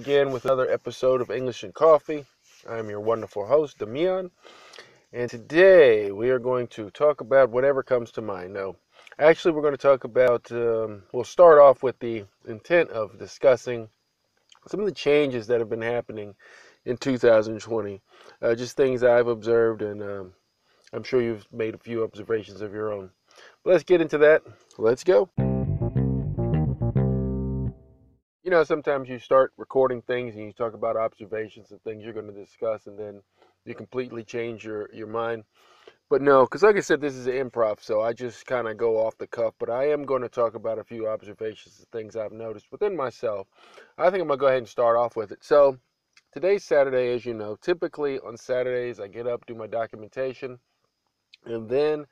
Again with another episode of English and Coffee. I'm your wonderful host, Damian. And today we are going to talk about whatever comes to mind. No, actually, we're going to talk about, um, we'll start off with the intent of discussing some of the changes that have been happening in 2020. Uh, just things I've observed, and um, I'm sure you've made a few observations of your own. But let's get into that. Let's go. You know, sometimes you start recording things and you talk about observations and things you're going to discuss, and then you completely change your, your mind. But no, because like I said, this is an improv, so I just kind of go off the cuff. But I am going to talk about a few observations and things I've noticed within myself. I think I'm going to go ahead and start off with it. So, today's Saturday, as you know. Typically on Saturdays, I get up, do my documentation, and then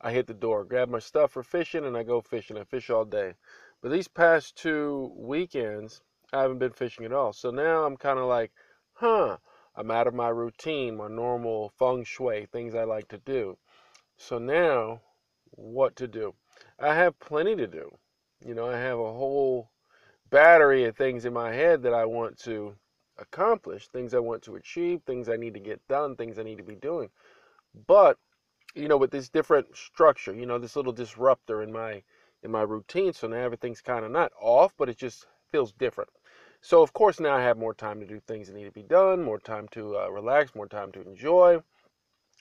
I hit the door, grab my stuff for fishing, and I go fishing. I fish all day. But these past two weekends, I haven't been fishing at all. So now I'm kind of like, huh, I'm out of my routine, my normal feng shui, things I like to do. So now, what to do? I have plenty to do. You know, I have a whole battery of things in my head that I want to accomplish, things I want to achieve, things I need to get done, things I need to be doing. But, you know, with this different structure, you know, this little disruptor in my in my routine, so now everything's kind of not off, but it just feels different. So, of course, now I have more time to do things that need to be done, more time to uh, relax, more time to enjoy.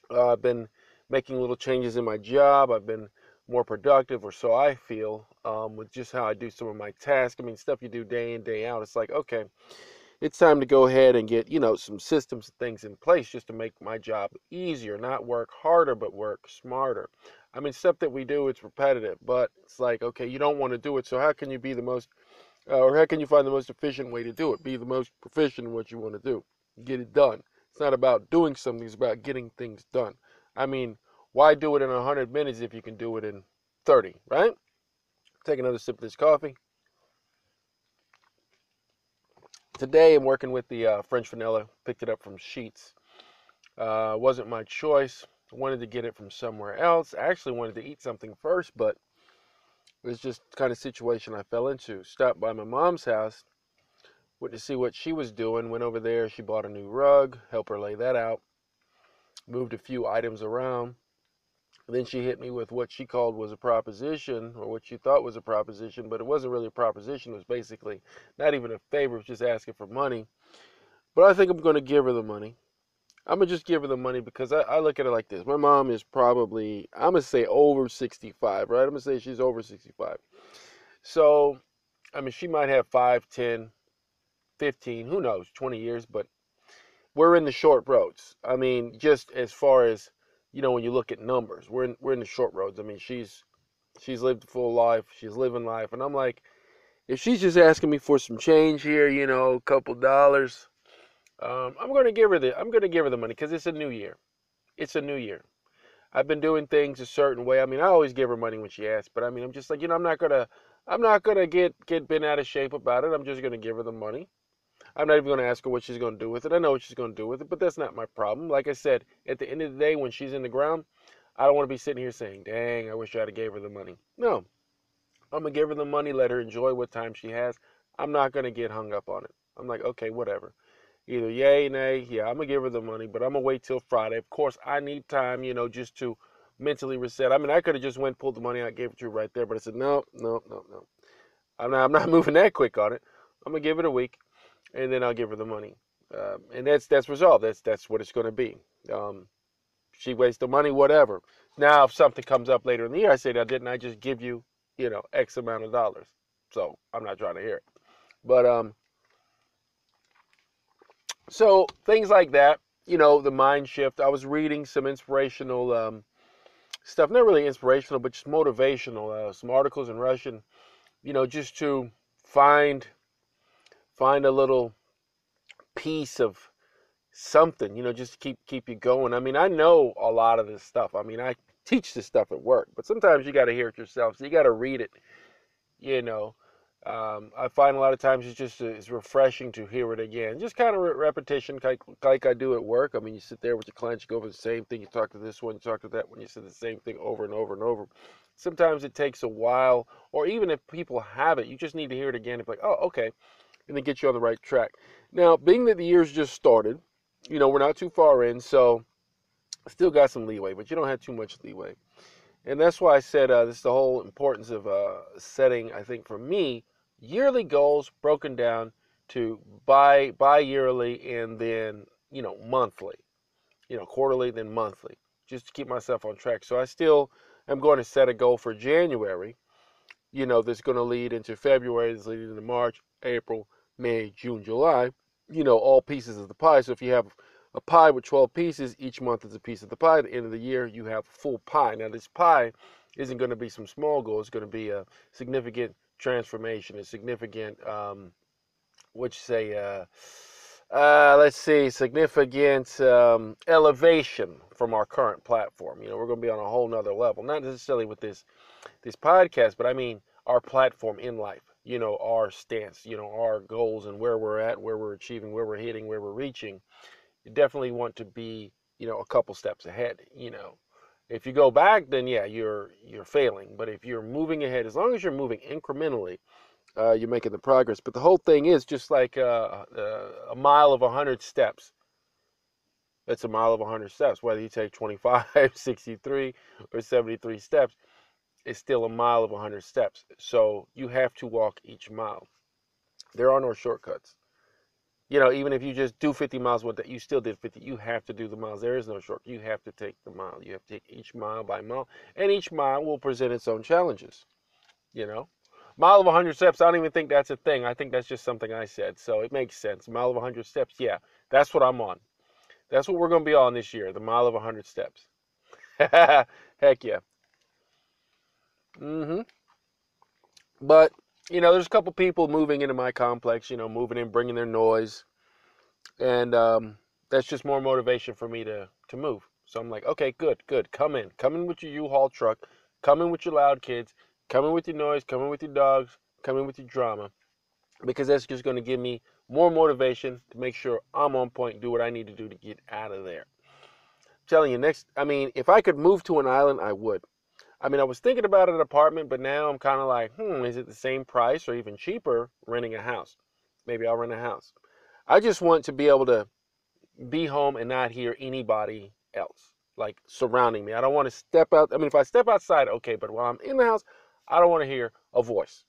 Uh, I've been making little changes in my job. I've been more productive, or so I feel, um, with just how I do some of my tasks. I mean, stuff you do day in, day out. It's like, okay, it's time to go ahead and get, you know, some systems and things in place just to make my job easier, not work harder, but work smarter. I mean, stuff that we do, it's repetitive, but it's like, okay, you don't want to do it. So, how can you be the most uh, or how can you find the most efficient way to do it? Be the most proficient in what you want to do. Get it done. It's not about doing something, it's about getting things done. I mean, why do it in 100 minutes if you can do it in 30, right? Take another sip of this coffee. Today I'm working with the uh, French vanilla. Picked it up from Sheetz. Uh, wasn't my choice. Wanted to get it from somewhere else. I actually wanted to eat something first, but it was just kind of situation I fell into. Stopped by my mom's house, went to see what she was doing. Went over there. She bought a new rug. helped her lay that out. Moved a few items around. then she hit me with what she called was a proposition, or what she thought was a proposition, but it wasn't really a proposition. It was basically not even a favor. It was just asking for money. But I think I'm going to give her the money. I'm gonna just give her the money because I, I, look at it like this. My mom is probably I'm gonna say over 65, right? I'm gonna say she's over 65. So, I mean, she might have 5, 10, 15, who knows, 20 years, but we're in the short roads. I mean, just as far as you know, when you look at numbers, we're in we're in the short roads. I mean, she's she's lived a full life, she's living life, and I'm like, if she's just asking me for some change here, you know, a couple dollars um, I'm to give her the I'm to give her the money because it's a new year. It's a new year. I've been doing things a certain way. I mean, I always give her money when she asks, but I mean, I'm just like you know, I'm not gonna I'm not gonna get get bent out of shape about it. I'm just gonna give her the money. I'm not even gonna ask her what she's gonna do with it. I know what she's gonna do with it, but that's not my problem. Like I said, at the end of the day, when she's in the ground, I don't want to be sitting here saying, "Dang, I wish I had gave her the money." No, I'm gonna give her the money. Let her enjoy what time she has. I'm not gonna get hung up on it. I'm like, okay, whatever either yay, nay, yeah, I'm gonna give her the money, but I'm gonna wait till Friday. Of course, I need time, you know, just to mentally reset. I mean, I could have just went pulled the money out, gave it to right there, but I said no, no, no, no. I'm not, I'm not moving that quick on it. I'm gonna give it a week, and then I'll give her the money, um, and that's that's resolved. That's that's what it's gonna be. Um, she wastes the money, whatever. Now, if something comes up later in the year, I say, now didn't I just give you, you know, X amount of dollars? So I'm not trying to hear it, but um, so things like that, you know, the mind shift. I was reading some inspirational um, stuff, not really inspirational, but just motivational. Uh, some articles in Russian, you know, just to find find a little piece of something, you know, just keep keep you going. I mean, I know a lot of this stuff. I mean, I teach this stuff at work, but sometimes you got to hear it yourself. So you got to read it, you know. Um, I find a lot of times it's just uh, it's refreshing to hear it again. Just kind of repetition, like, like I do at work. I mean, you sit there with your clients, you go over the same thing. You talk to this one, you talk to that one. You say the same thing over and over and over. Sometimes it takes a while, or even if people have it, you just need to hear it again. It's like, oh, okay, and then get you on the right track. Now, being that the year's just started, you know, we're not too far in, so still got some leeway, but you don't have too much leeway. And that's why I said uh, this is the whole importance of uh, setting, I think, for me, yearly goals broken down to bi bi yearly and then you know monthly, you know quarterly then monthly, just to keep myself on track. So I still am going to set a goal for January, you know, that's going to lead into February, that's leading into March, April, May, June, July, you know, all pieces of the pie. So if you have a pie with 12 pieces, each month is a piece of the pie. At the end of the year, you have a full pie. Now, this pie isn't going to be some small goal, it's going to be a significant transformation, is significant, um, what you say, uh, uh, let's see, significant um, elevation from our current platform. You know, we're going to be on a whole nother level, not necessarily with this this podcast, but I mean our platform in life. You know, our stance. You know, our goals and where we're at, where we're achieving, where we're hitting, where we're reaching. You definitely want to be, you know, a couple steps ahead. You know, if you go back, then yeah, you're you're failing. But if you're moving ahead, as long as you're moving incrementally, uh, you're making the progress. But the whole thing is just like uh, uh, a mile of 100 steps. It's a mile of 100 steps. Whether you take 25, 63, or 73 steps, it's still a mile of 100 steps. So you have to walk each mile. There are no shortcuts. You know, even if you just do 50 miles one day, you still did 50. You have to do the miles. There is no short. You have to take the mile. You have to take each mile by mile, and each mile will present its own challenges. You know, mile of 100 steps. I don't even think that's a thing. I think that's just something I said. So it makes sense. Mile of 100 steps. Yeah, that's what I'm on. That's what we're going to be on this year. The mile of 100 steps. Heck yeah. Mm-hmm. But you know, there's a couple people moving into my complex. You know, moving in, bringing their noise, and um, that's just more motivation for me to to move. So I'm like, okay, good, good. Come in, come in with your U-Haul truck, come in with your loud kids, come in with your noise, come in with your dogs, come in with your drama, because that's just going to give me more motivation to make sure I'm on point, do what I need to do to get out of there. I'm telling you, next, I mean, if I could move to an island, I would. I mean, I was thinking about an apartment, but now I'm kind of like, hmm, is it the same price or even cheaper renting a house? Maybe I'll rent a house. I just want to be able to be home and not hear anybody else like surrounding me. I don't want to step out. I mean, if I step outside, okay, but while I'm in the house, I don't want to hear a voice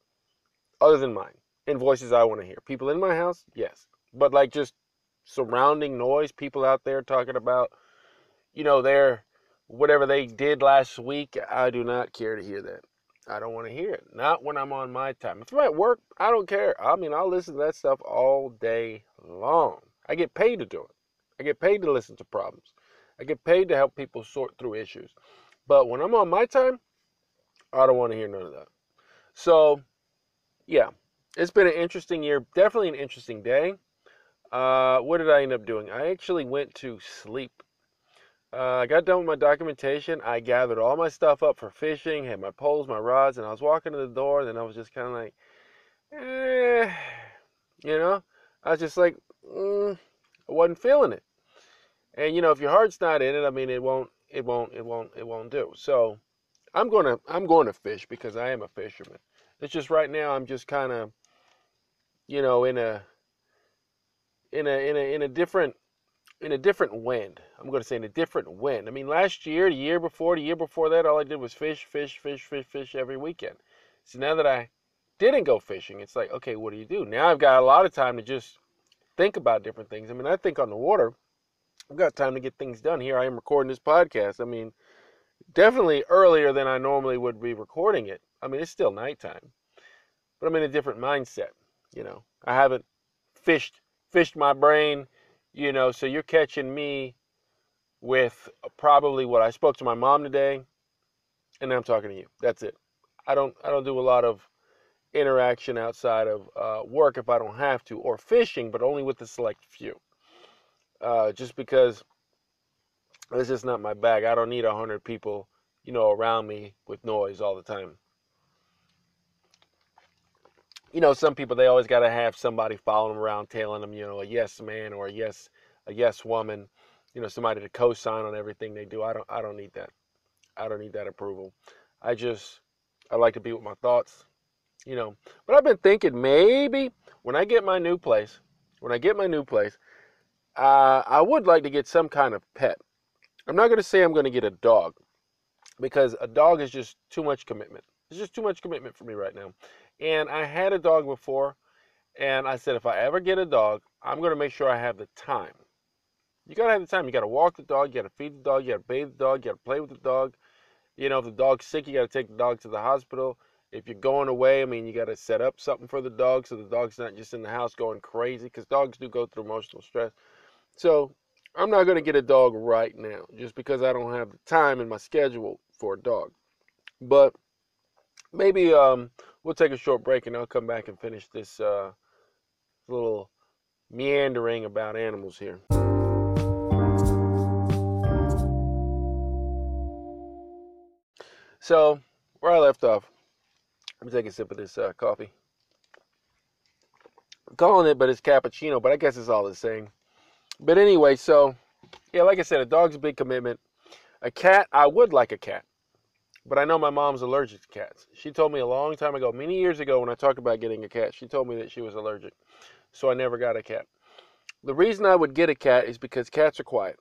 other than mine and voices I want to hear. People in my house, yes, but like just surrounding noise, people out there talking about, you know, their whatever they did last week, I do not care to hear that. I don't want to hear it. Not when I'm on my time. If I'm at work, I don't care. I mean, I'll listen to that stuff all day long. I get paid to do it. I get paid to listen to problems. I get paid to help people sort through issues. But when I'm on my time, I don't want to hear none of that. So, yeah, it's been an interesting year. Definitely an interesting day. Uh, what did I end up doing? I actually went to sleep uh, I got done with my documentation. I gathered all my stuff up for fishing, had my poles, my rods, and I was walking to the door. And then I was just kind of like, eh, you know, I was just like, mm, I wasn't feeling it. And you know, if your heart's not in it, I mean, it won't, it won't, it won't, it won't do. So, I'm gonna, I'm going to fish because I am a fisherman. It's just right now, I'm just kind of, you know, in a, in a, in a, in a different in a different wind. I'm going to say in a different wind. I mean, last year, the year before, the year before that, all I did was fish, fish, fish, fish, fish every weekend. So now that I didn't go fishing, it's like, okay, what do you do? Now I've got a lot of time to just think about different things. I mean, I think on the water, I've got time to get things done. Here I am recording this podcast. I mean, definitely earlier than I normally would be recording it. I mean, it's still nighttime, but I'm in a different mindset. You know, I haven't fished fished my brain you know, so you're catching me with probably what I spoke to my mom today, and I'm talking to you. That's it. I don't I don't do a lot of interaction outside of uh, work if I don't have to, or fishing, but only with a select few. Uh, just because it's just not my bag. I don't need a hundred people, you know, around me with noise all the time. You know, some people they always got to have somebody following them around, telling them, you know, a yes man or a yes a yes woman, you know, somebody to co-sign on everything they do. I don't I don't need that. I don't need that approval. I just I like to be with my thoughts. You know, but I've been thinking maybe when I get my new place, when I get my new place, uh, I would like to get some kind of pet. I'm not going to say I'm going to get a dog because a dog is just too much commitment. It's just too much commitment for me right now. And I had a dog before, and I said if I ever get a dog, I'm going to make sure I have the time. You got to have the time. You got to walk the dog, you got to feed the dog, you got to bathe the dog, you got to play with the dog. You know, if the dog's sick, you got to take the dog to the hospital. If you're going away, I mean, you got to set up something for the dog so the dog's not just in the house going crazy because dogs do go through emotional stress. So I'm not going to get a dog right now just because I don't have the time in my schedule for a dog. But maybe um, we'll take a short break and I'll come back and finish this uh, little meandering about animals here. So, where I left off, let me take a sip of this uh, coffee. I'm calling it, but it's cappuccino, but I guess it's all the same. But anyway, so yeah, like I said, a dog's a big commitment. A cat, I would like a cat, but I know my mom's allergic to cats. She told me a long time ago, many years ago, when I talked about getting a cat, she told me that she was allergic. So I never got a cat. The reason I would get a cat is because cats are quiet.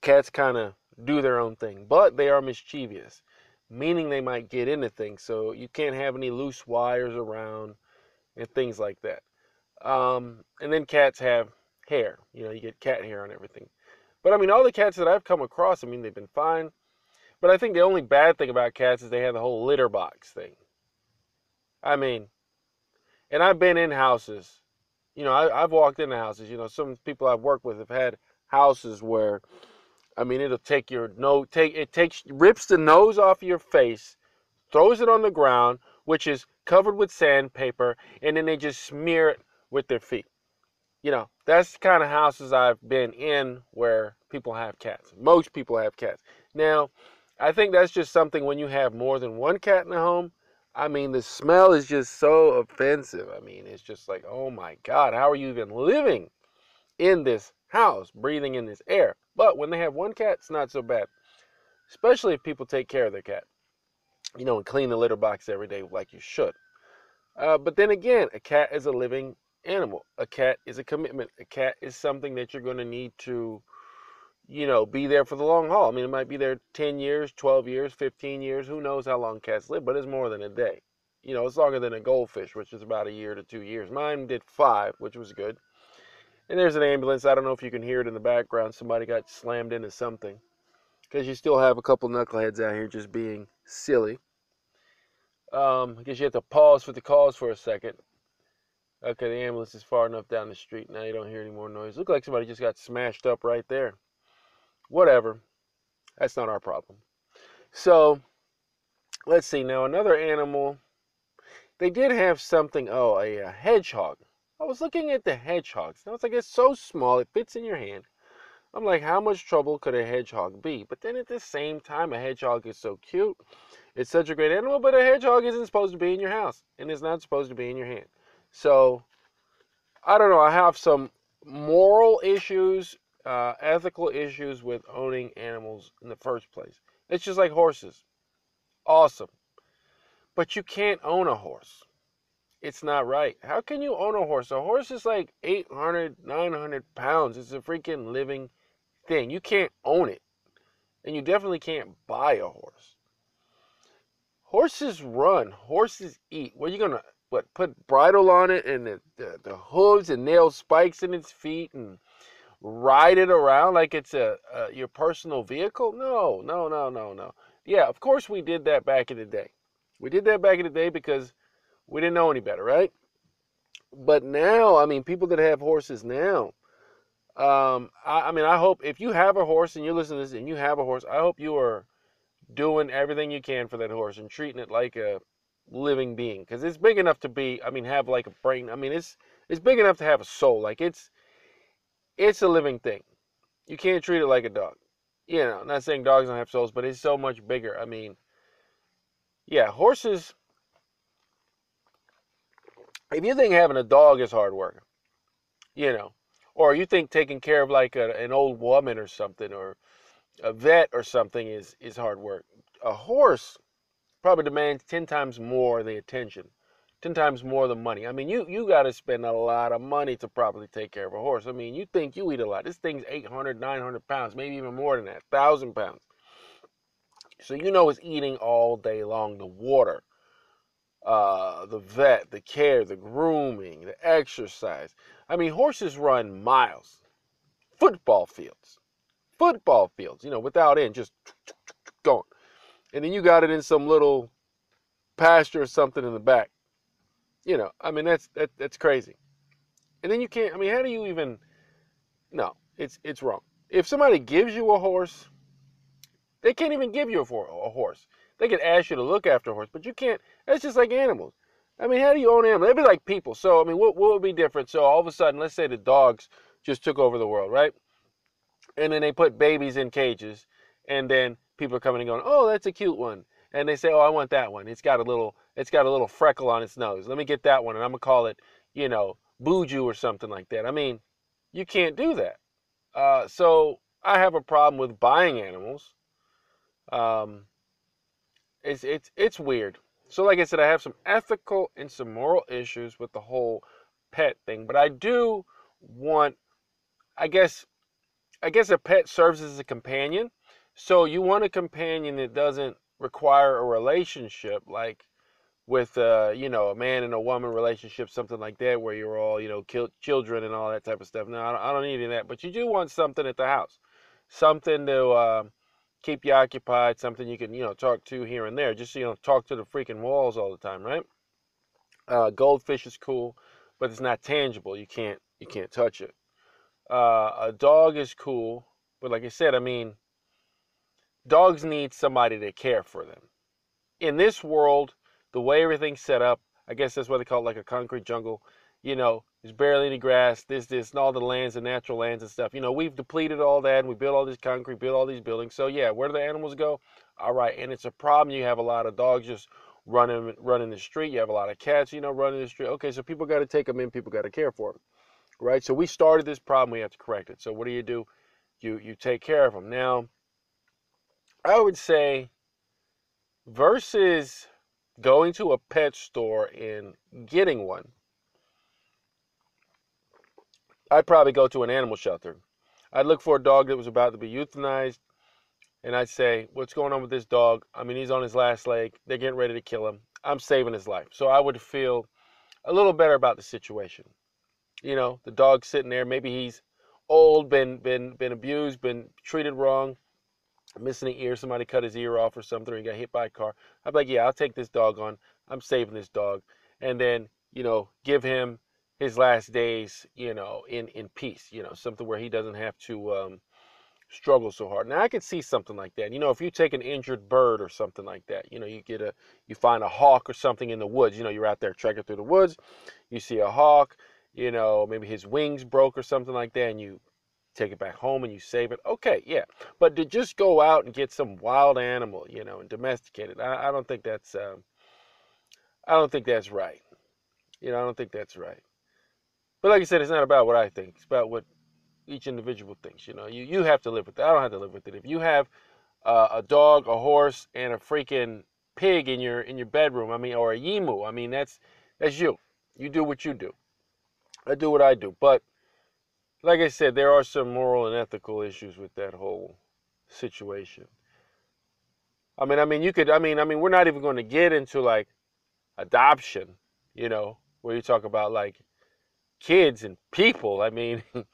Cats kind of do their own thing, but they are mischievous, meaning they might get into things. So you can't have any loose wires around and things like that. Um, and then cats have hair. You know, you get cat hair on everything. But I mean, all the cats that I've come across, I mean, they've been fine. But I think the only bad thing about cats is they have the whole litter box thing. I mean, and I've been in houses. You know, I, have walked into houses. You know, some people I've worked with have had houses where, I mean, it'll take your nose, take it takes rips the nose off your face, throws it on the ground, which is covered with sandpaper, and then they just smear it with their feet you know, that's the kind of houses I've been in where people have cats. Most people have cats. Now, I think that's just something when you have more than one cat in the home. I mean, the smell is just so offensive. I mean, it's just like, oh my God, how are you even living in this house, breathing in this air? But when they have one cat, it's not so bad, especially if people take care of their cat, you know, and clean the litter box every day like you should. Uh, but then again, a cat is a living animal. A cat is a commitment. A cat is something that you're going to need to, you know, be there for the long haul. I mean, it might be there 10 years, 12 years, 15 years. Who knows how long cats live, but it's more than a day. You know, it's longer than a goldfish, which is about a year to two years. Mine did five, which was good. And there's an ambulance. I don't know if you can hear it in the background. Somebody got slammed into something. Because you still have a couple knuckleheads out here just being silly. Um, I guess you have to pause for the calls for a second. Okay, the ambulance is far enough down the street. Now you don't hear any more noise. Look like somebody just got smashed up right there. Whatever. That's not our problem. So, let's see. Now, another animal. They did have something. Oh, a, a hedgehog. I was looking at the hedgehogs. And I was like, it's so small. It fits in your hand. I'm like, how much trouble could a hedgehog be? But then at the same time, a hedgehog is so cute. It's such a great animal, but a hedgehog isn't supposed to be in your house and it's not supposed to be in your hand. So I don't know. I have some moral issues, uh, ethical issues with owning animals in the first place. It's just like horses. Awesome. But you can't own a horse. It's not right. How can you own a horse? A horse is like 800, 900 pounds. It's a freaking living thing. You can't own it. And you definitely can't buy a horse. Horses run. Horses eat. What are you going to what put bridle on it and the, the, the, hooves and nail spikes in its feet and ride it around like it's a, a your personal vehicle? No, no, no, no, no. Yeah, of course we did that back in the day. We did that back in the day because we didn't know any better, right? But now, I mean, people that have horses now, um, I, I mean, I hope if you have a horse and you're listening to this and you have a horse, I hope you are doing everything you can for that horse and treating it like a living being because it's big enough to be i mean have like a brain i mean it's it's big enough to have a soul like it's it's a living thing. You can't treat it like a dog. You know I'm not saying dogs don't have souls but it's so much bigger. I mean yeah horses if you think having a dog is hard work you know or you think taking care of like a, an old woman or something or a vet or something is is hard work a horse probably demands 10 times more the attention, 10 times more than money. I mean, you, you got to spend a lot of money to properly take care of a horse. I mean, you think you eat a lot. This thing's 800, 900 pounds, maybe even more than that, 1,000 pounds. So you know it's eating all day long. The water, uh, the vet, the care, the grooming, the exercise. I mean, horses run miles, football fields, football fields, you know, without end, just going. And then you got it in some little pasture or something in the back. You know, I mean, that's that, that's crazy. And then you can't. I mean, how do you even? No, it's it's wrong. If somebody gives you a horse, they can't even give you a, a horse. They can ask you to look after a horse, but you can't. That's just like animals. I mean, how do you own animals? They'd be like people. So, I mean, what, what would be different? So, all of a sudden, let's say the dogs just took over the world, right? And then they put babies in cages, and then people are coming and going, "Oh, that's a cute one," and they say, "Oh, I want that one. It's got a little, it's got a little freckle on its nose. Let me get that one, and I'm gonna call it, you know, Buju or something like that." I mean, you can't do that. Uh, so I have a problem with buying animals. Um, it's it's it's weird. So, like I said, I have some ethical and some moral issues with the whole pet thing, but I do want, I guess, I guess a pet serves as a companion. So you want a companion that doesn't require a relationship, like with uh, you know a man and a woman relationship, something like that, where you're all you know children and all that type of stuff. No, I don't, I don't need any of that, but you do want something at the house, something to. Uh, keep you occupied, something you can, you know, talk to here and there. Just, you know, talk to the freaking walls all the time, right? Uh, goldfish is cool, but it's not tangible. You can't, you can't touch it. Uh, a dog is cool, but like I said, I mean, dogs need somebody to care for them. In this world, the way everything's set up, I guess that's what they call it, like a concrete jungle. You know, there's barely any grass, this, this, and all the lands, and natural lands and stuff. You know, we've depleted all that and we built all this concrete, built all these buildings. So yeah, where do the animals go? All right, and it's a problem. You have a lot of dogs just running running the street. You have a lot of cats, you know, running the street. Okay, so people got to take them in. People got to care for them, right? So we started this problem. We have to correct it. So what do you do? You you take care of them. Now, I would say versus going to a pet store and getting one I'd probably go to an animal shelter. I'd look for a dog that was about to be euthanized, and I'd say, What's going on with this dog? I mean, he's on his last leg. They're getting ready to kill him. I'm saving his life. So I would feel a little better about the situation. You know, the dog's sitting there. Maybe he's old, been been been abused, been treated wrong, missing an ear. Somebody cut his ear off or something, or he got hit by a car. I'd be like, yeah, I'll take this dog on. I'm saving this dog, and then you know, give him his last days, you know, in in peace, you know, something where he doesn't have to um, struggle so hard. Now I could see something like that. You know, if you take an injured bird or something like that, you know, you get a you find a hawk or something in the woods. You know, you're out there trekking through the woods, you see a hawk, you know, maybe his wings broke or something like that, and you take it back home and you save it. Okay, yeah, but to just go out and get some wild animal, you know, and domesticate it, I, I don't think that's um, I don't think that's right. You know, I don't think that's right. But like I said, it's not about what I think. It's about what each individual thinks. You know, you you have to live with it. I don't have to live with it. If you have uh, a dog, a horse, and a freaking pig in your in your bedroom, I mean, or a emu, I mean, that's that's you. You do what you do. I do what I do. But like I said, there are some moral and ethical issues with that whole situation. I mean, I mean, you could. I mean, I mean, we're not even going to get into like adoption. You know, where you talk about like kids and people. I mean,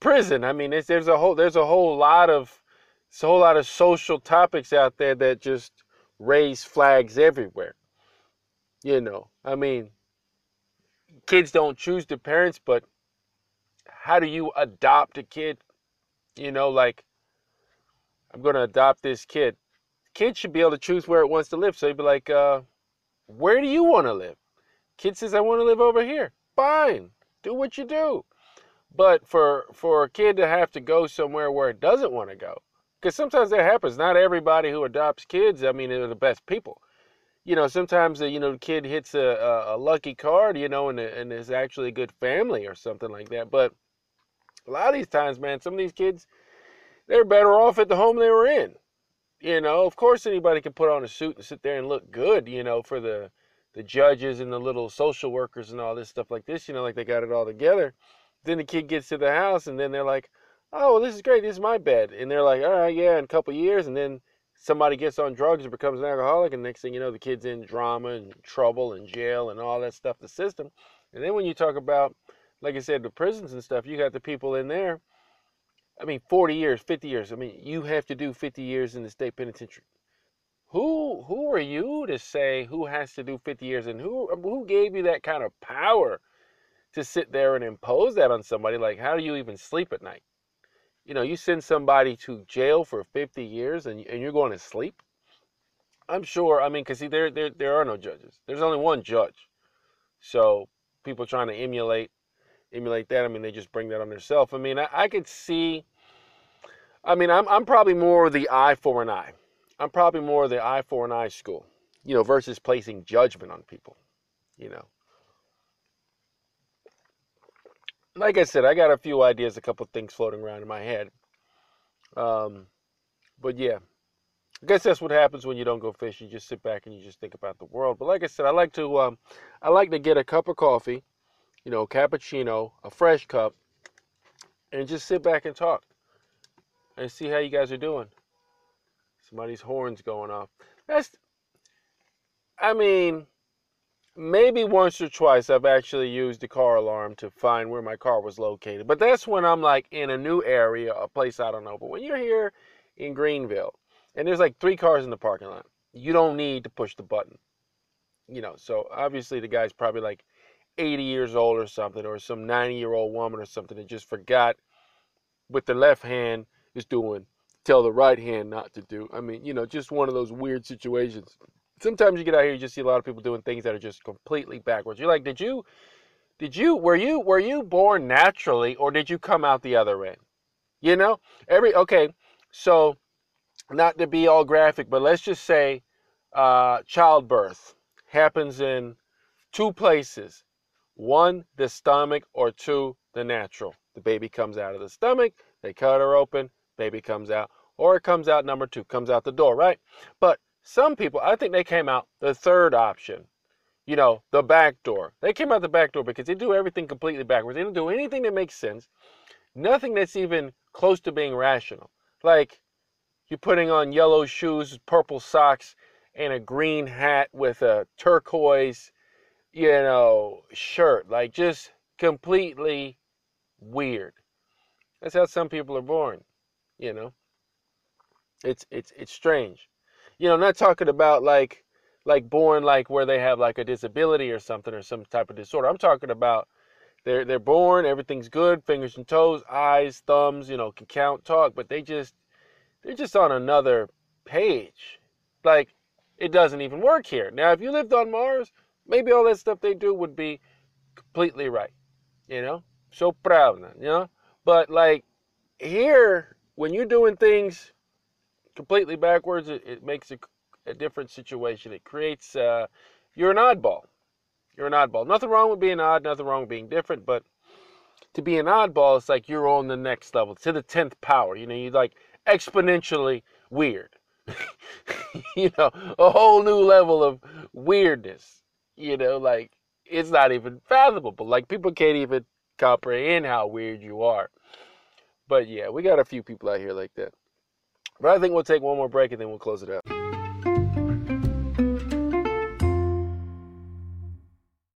prison. I mean, there's a whole there's a whole lot of it's a whole lot of social topics out there that just raise flags everywhere. You know, I mean, kids don't choose their parents, but how do you adopt a kid? You know, like I'm to adopt this kid. Kid should be able to choose where it wants to live. So you'd be like, uh, where do you want to live? Kid says, I want to live over here fine. Do what you do. But for for a kid to have to go somewhere where it doesn't want to go, because sometimes that happens. Not everybody who adopts kids, I mean, they're the best people. You know, sometimes the, you know the kid hits a, a, a lucky card, you know, and and is actually a good family or something like that. But a lot of these times, man, some of these kids, they're better off at the home they were in. You know, of course anybody can put on a suit and sit there and look good, you know, for the the judges and the little social workers and all this stuff like this, you know, like they got it all together. Then the kid gets to the house and then they're like, "Oh, well, this is great. This is my bed." And they're like, "All right, yeah." In a couple years, and then somebody gets on drugs or becomes an alcoholic, and next thing you know, the kid's in drama and trouble and jail and all that stuff. The system. And then when you talk about, like I said, the prisons and stuff, you got the people in there I mean, 40 years, 50 years. I mean, you have to do 50 years in the state penitentiary. Who who are you to say who has to do 50 years and who who gave you that kind of power to sit there and impose that on somebody? Like, how do you even sleep at night? You know, you send somebody to jail for 50 years and, and you're going to sleep. I'm sure. I mean, because see, there, there there are no judges. There's only one judge. So people trying to emulate emulate that. I mean, they just bring that on themselves. I mean, I, I could see. I mean, I'm I'm probably more the eye for an eye. I'm probably more the eye for an eye school, you know, versus placing judgment on people, you know. Like I said, I got a few ideas, a couple things floating around in my head. Um, but yeah, I guess that's what happens when you don't go fishing. You just sit back and you just think about the world. But like I said, I like to um, I like to get a cup of coffee you know, cappuccino, a fresh cup, and just sit back and talk and see how you guys are doing. Somebody's horns going off. That's, I mean, maybe once or twice I've actually used the car alarm to find where my car was located. But that's when I'm like in a new area, a place I don't know. But when you're here in Greenville and there's like three cars in the parking lot, you don't need to push the button. You know, so obviously the guy's probably like, 80 years old or something, or some 90 year old woman or something that just forgot what the left hand is doing, tell the right hand not to do. I mean, you know, just one of those weird situations. Sometimes you get out here, you just see a lot of people doing things that are just completely backwards. You're like, did you, did you, were you, were you born naturally, or did you come out the other end? You know, every okay. So, not to be all graphic, but let's just say, uh, childbirth happens in two places one, the stomach, or two, the natural. The baby comes out of the stomach, they cut her open, baby comes out, or it comes out number two, comes out the door, right? But some people, I think they came out the third option, you know, the back door. They came out the back door because they do everything completely backwards. They don't do anything that makes sense, nothing that's even close to being rational. Like you're putting on yellow shoes, purple socks, and a green hat with a turquoise you know, shirt. Like just completely weird. That's how some people are born, you know. It's it's it's strange. You know, not talking about like like born like where they have like a disability or something or some type of disorder. I'm talking about they're they're born, everything's good, fingers and toes, eyes, thumbs, you know, can count, talk, but they just they're just on another page. Like it doesn't even work here. Now, if you lived on Mars, maybe all that stuff they do would be completely right. You know? So proud, you know? But like here, when you're doing things completely backwards, it, it makes a, a, different situation. It creates, uh, you're an oddball. You're an oddball. Nothing wrong with being odd, nothing wrong with being different, but to be an oddball, it's like you're on the next level, to the 10th power. You know, you're like exponentially weird. you know, a whole new level of weirdness. You know, like it's not even fathomable. Like people can't even comprehend how weird you are. But yeah, we got a few people out here like that. But I think we'll take one more break and then we'll close it out.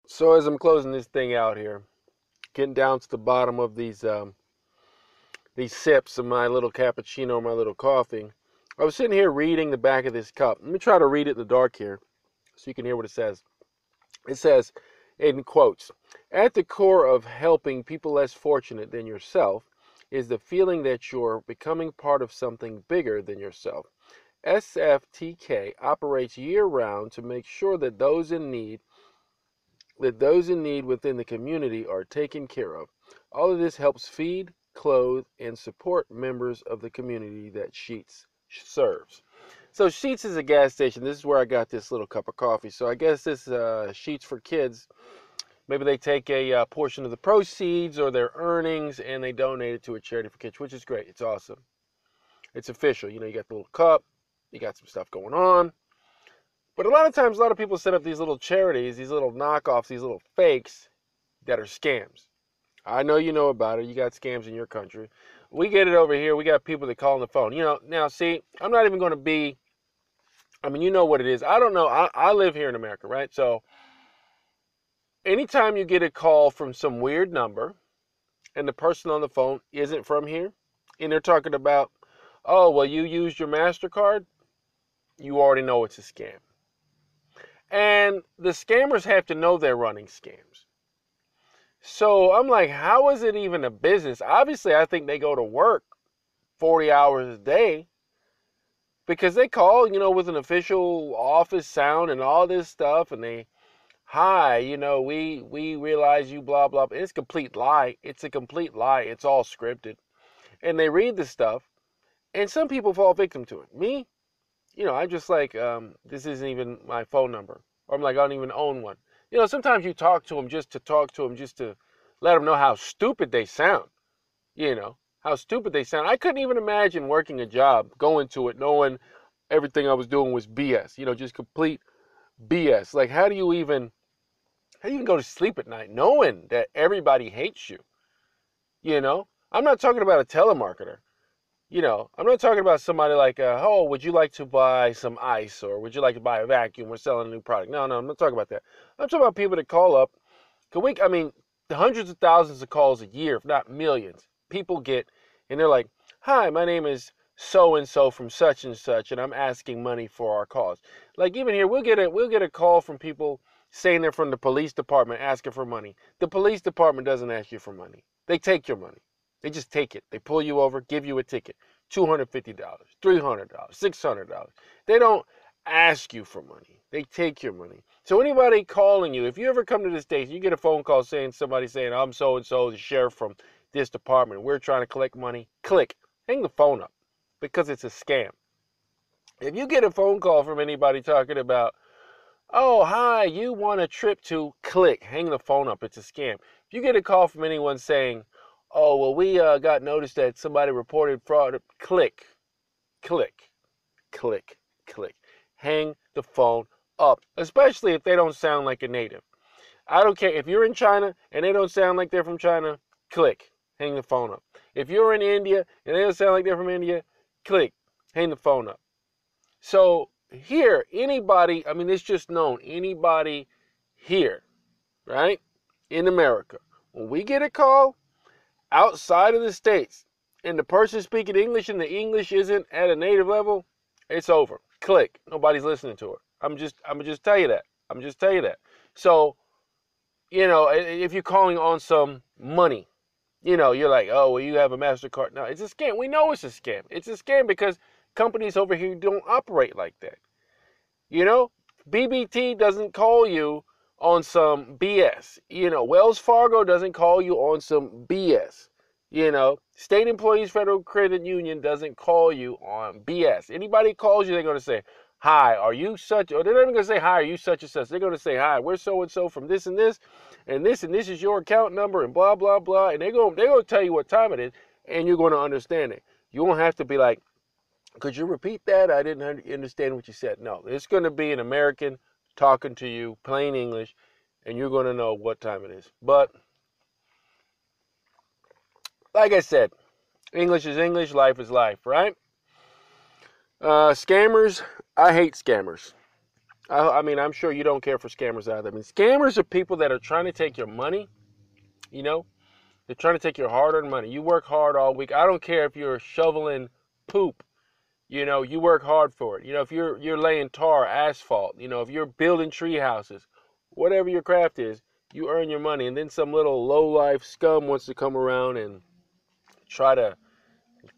So as I'm closing this thing out here, getting down to the bottom of these um, these sips of my little cappuccino, my little coffee, I was sitting here reading the back of this cup. Let me try to read it in the dark here, so you can hear what it says. It says, in quotes, at the core of helping people less fortunate than yourself is the feeling that you're becoming part of something bigger than yourself. SFTK operates year round to make sure that those in need that those in need within the community are taken care of. All of this helps feed, clothe, and support members of the community that Sheetz serves. So Sheetz is a gas station. This is where I got this little cup of coffee. So I guess this uh, Sheetz for kids. Maybe they take a uh, portion of the proceeds or their earnings and they donate it to a charity for kids, which is great. It's awesome. It's official. You know, you got the little cup. you got some stuff going on. But a lot of times, a lot of people set up these little charities, these little knockoffs, these little fakes that are scams. I know you know about it. You got scams in your country. We get it over here. We got people that call on the phone. You know, now see, I'm not even going to be. I mean, you know what it is. I don't know. I, I live here in America, right? So, anytime you get a call from some weird number, and the person on the phone isn't from here, and they're talking about, oh, well, you used your MasterCard, you already know it's a scam. And the scammers have to know they're running scams. So I'm like, how is it even a business? Obviously, I think they go to work 40 hours a day because they call, you know, with an official office sound and all this stuff, and they, hi, you know, we we realize you blah blah. It's complete lie. It's a complete lie. It's all scripted, and they read the stuff, and some people fall victim to it. Me, you know, I'm just like, um, this isn't even my phone number, or I'm like, I don't even own one. You know, sometimes you talk to them just to talk to them, just to let them know how stupid they sound. You know, how stupid they sound. I couldn't even imagine working a job, going to it, knowing everything I was doing was BS. You know, just complete BS. Like, how do you even, how do you even go to sleep at night knowing that everybody hates you? You know, I'm not talking about a telemarketer you know, I'm not talking about somebody like, uh, oh, would you like to buy some ice or would you like to buy a vacuum? We're selling a new product. No, no, I'm not talking about that. I'm talking about people that call up. Can we, I mean, hundreds of thousands of calls a year, if not millions. People get, and they're like, hi, my name is so and so from such and such, and I'm asking money for our cause. Like even here, we'll get a we'll get a call from people saying they're from the police department asking for money. The police department doesn't ask you for money. They take your money. They just take it. They pull you over, give you a ticket. $250, $300, $600. They don't ask you for money. They take your money. So anybody calling you, if you ever come to the station, you get a phone call saying somebody saying, I'm so and so, the sheriff from this department, we're trying to collect money. Click. Hang the phone up because it's a scam. If you get a phone call from anybody talking about, oh, hi, you want a trip to click, hang the phone up. It's a scam. If you get a call from anyone saying, oh well we uh, got notice that somebody reported fraud click click click click hang the phone up especially if they don't sound like a native i don't care if you're in china and they don't sound like they're from china click hang the phone up if you're in india and they don't sound like they're from india click hang the phone up so here anybody i mean it's just known anybody here right in america when we get a call outside of the states and the person speaking English and the English isn't at a native level, it's over. Click. Nobody's listening to it. I'm just I'm just tell you that. I'm just tell you that. So, you know, if you're calling on some money, you know, you're like, oh, well, you have a MasterCard. No, it's a scam. We know it's a scam. It's a scam because companies over here don't operate like that. You know, BBT doesn't call you on some BS. You know, Wells Fargo doesn't call you on some BS. You know, State Employees Federal Credit Union doesn't call you on BS. Anybody calls you, they're going to say, Hi, are you such, or they're not even going to say, Hi, are you such and such? They're going to say, Hi, we're so and so from this and this, and this and this is your account number, and blah, blah, blah. And they're gonna they're going to tell you what time it is, and you're going to understand it. You won't have to be like, Could you repeat that? I didn't understand what you said. No, it's going to be an American talking to you, plain English, and you're going to know what time it is. But, like I said, English is English, life is life, right? Uh, scammers, I hate scammers. I, I, mean, I'm sure you don't care for scammers either. I mean, scammers are people that are trying to take your money, you know? They're trying to take your hard earned money. You work hard all week. I don't care if you're shoveling poop you know, you work hard for it. You know, if you're you're laying tar, asphalt, you know, if you're building tree houses, whatever your craft is, you earn your money. And then some little low life scum wants to come around and try to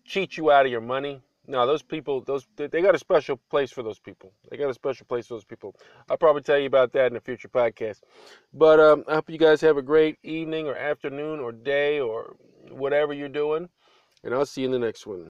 cheat you out of your money. No, those people, those they got a special place for those people. They got a special place for those people. I'll probably tell you about that in a future podcast. But um, I hope you guys have a great evening or afternoon or day or whatever you're doing. And I'll see you in the next one.